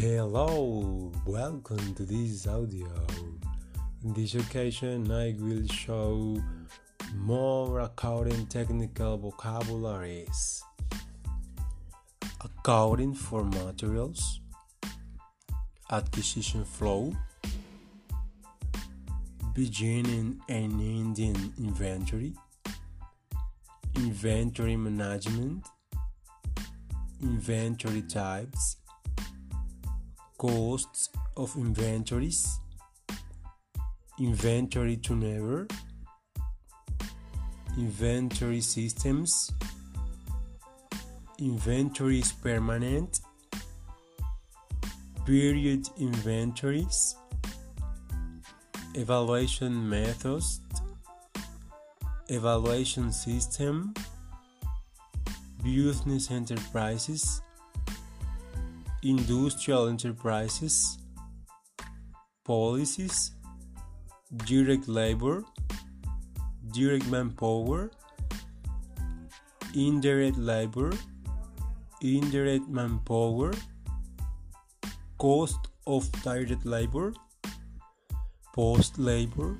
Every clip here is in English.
Hello, welcome to this audio. In this occasion, I will show more accounting technical vocabularies. Accounting for materials, acquisition flow, beginning and ending inventory, inventory management, inventory types costs of inventories, inventory turnover, inventory systems, inventories permanent, period inventories, evaluation methods, evaluation system, business enterprises industrial enterprises, policies, direct labor, direct manpower, indirect labor, indirect manpower, cost of direct labor, post labor,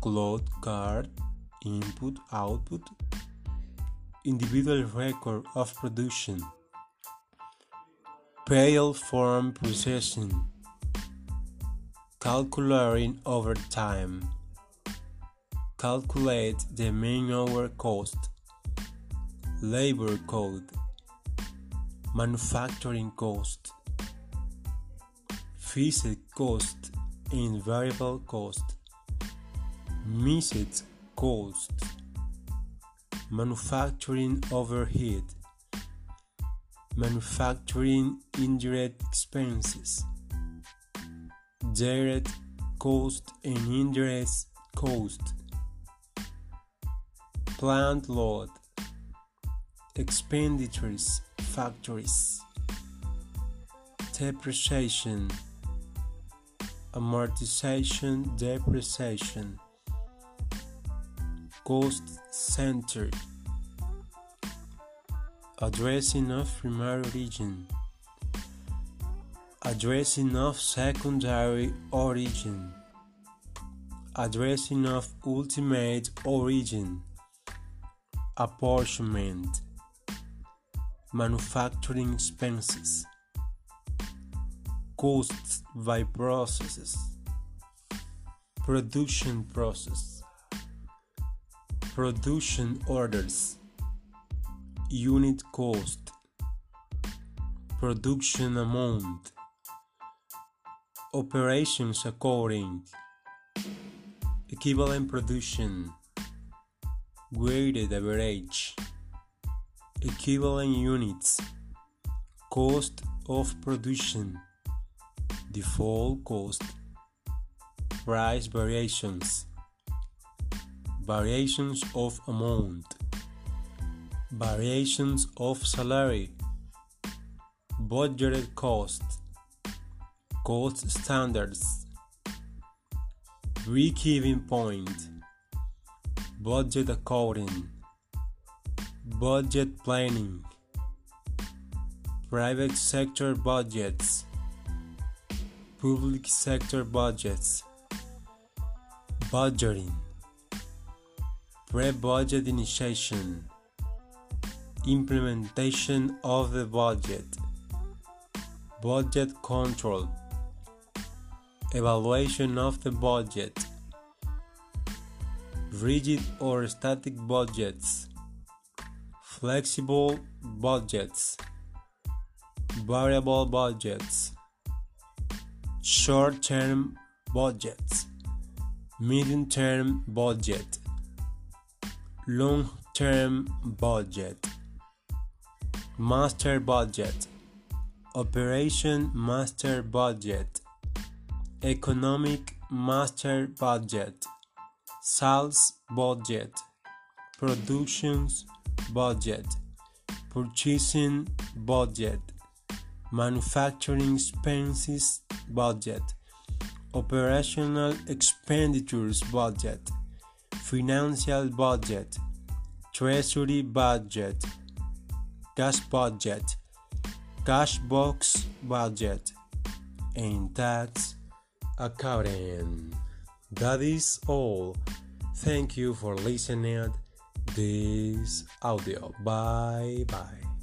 clock card, input, output, individual record of production. Pale form processing, calculating over time, calculate the man hour cost, labor code, manufacturing cost, fixed cost and variable cost, mixed cost, manufacturing overhead manufacturing indirect expenses, direct cost and indirect cost, plant load, expenditures, factories, depreciation, amortization, depreciation, cost center addressing of primary origin, addressing of secondary origin, addressing of ultimate origin, apportionment, manufacturing expenses, costs by processes, production process, production orders unit cost, production amount, operations according, equivalent production, weighted average, equivalent units, cost of production, default cost, price variations, variations of amount variations of salary, budgeted cost, cost standards, break-even point, budget accounting, budget planning, private sector budgets, public sector budgets, budgeting, pre-budget initiation implementation of the budget, budget control, evaluation of the budget, rigid or static budgets, flexible budgets, variable budgets, short term budgets, medium term budget, long term budget. Master Budget. Operation Master Budget. Economic Master Budget. Sales Budget. Productions Budget. Purchasing Budget. Manufacturing Expenses Budget. Operational Expenditures Budget. Financial Budget. Treasury Budget gas budget, cash box budget and tax accounting. That is all. Thank you for listening this audio. Bye bye.